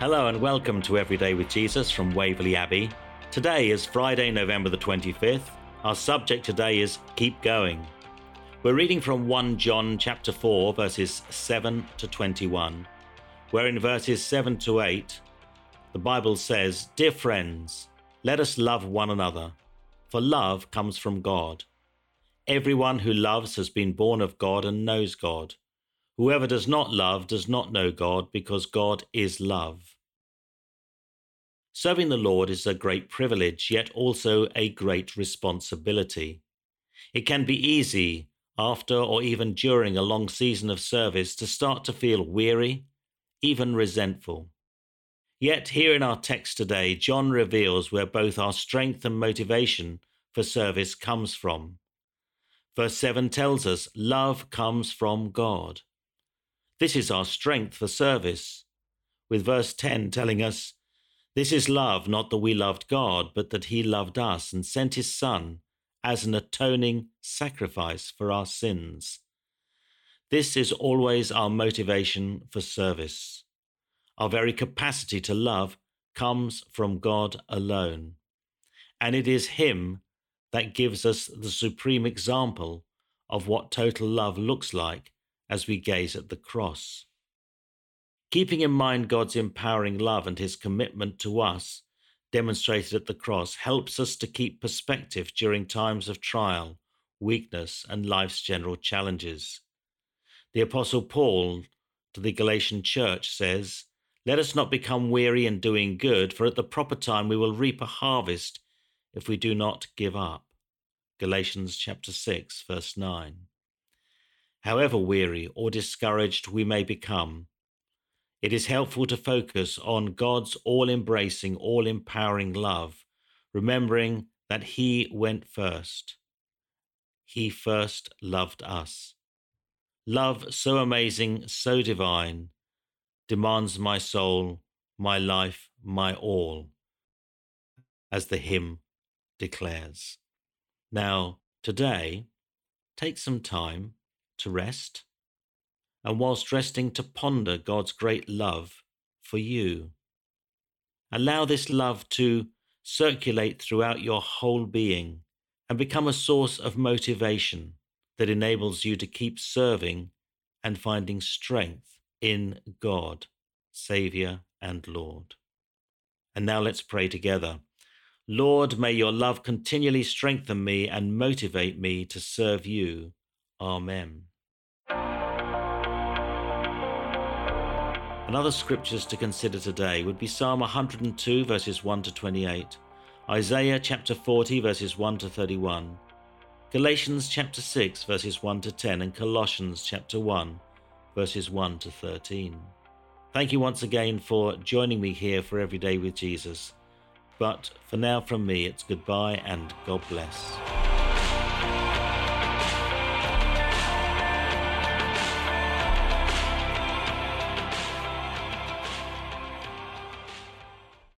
Hello and welcome to Everyday with Jesus from Waverley Abbey. Today is Friday, November the 25th. Our subject today is Keep Going. We're reading from 1 John chapter 4 verses 7 to 21, where in verses 7 to 8 the Bible says, "Dear friends, let us love one another, for love comes from God. Everyone who loves has been born of God and knows God." Whoever does not love does not know God, because God is love. Serving the Lord is a great privilege, yet also a great responsibility. It can be easy, after or even during a long season of service, to start to feel weary, even resentful. Yet, here in our text today, John reveals where both our strength and motivation for service comes from. Verse 7 tells us love comes from God. This is our strength for service. With verse 10 telling us, This is love, not that we loved God, but that He loved us and sent His Son as an atoning sacrifice for our sins. This is always our motivation for service. Our very capacity to love comes from God alone. And it is Him that gives us the supreme example of what total love looks like as we gaze at the cross. Keeping in mind God's empowering love and his commitment to us, demonstrated at the cross, helps us to keep perspective during times of trial, weakness, and life's general challenges. The Apostle Paul to the Galatian church says, Let us not become weary in doing good, for at the proper time we will reap a harvest if we do not give up. Galatians chapter 6, verse 9 however weary or discouraged we may become. It is helpful to focus on God's all embracing, all empowering love, remembering that He went first. He first loved us. Love so amazing, so divine, demands my soul, my life, my all, as the hymn declares. Now, today, take some time to rest, and whilst resting, to ponder God's great love for you. Allow this love to circulate throughout your whole being and become a source of motivation that enables you to keep serving and finding strength in God, Saviour and Lord. And now let's pray together. Lord, may your love continually strengthen me and motivate me to serve you. Amen. Another scriptures to consider today would be Psalm 102, verses 1 to 28, Isaiah chapter 40, verses 1 to 31, Galatians chapter 6, verses 1 to 10, and Colossians chapter 1, verses 1 to 13. Thank you once again for joining me here for Everyday with Jesus. But for now, from me, it's goodbye and God bless.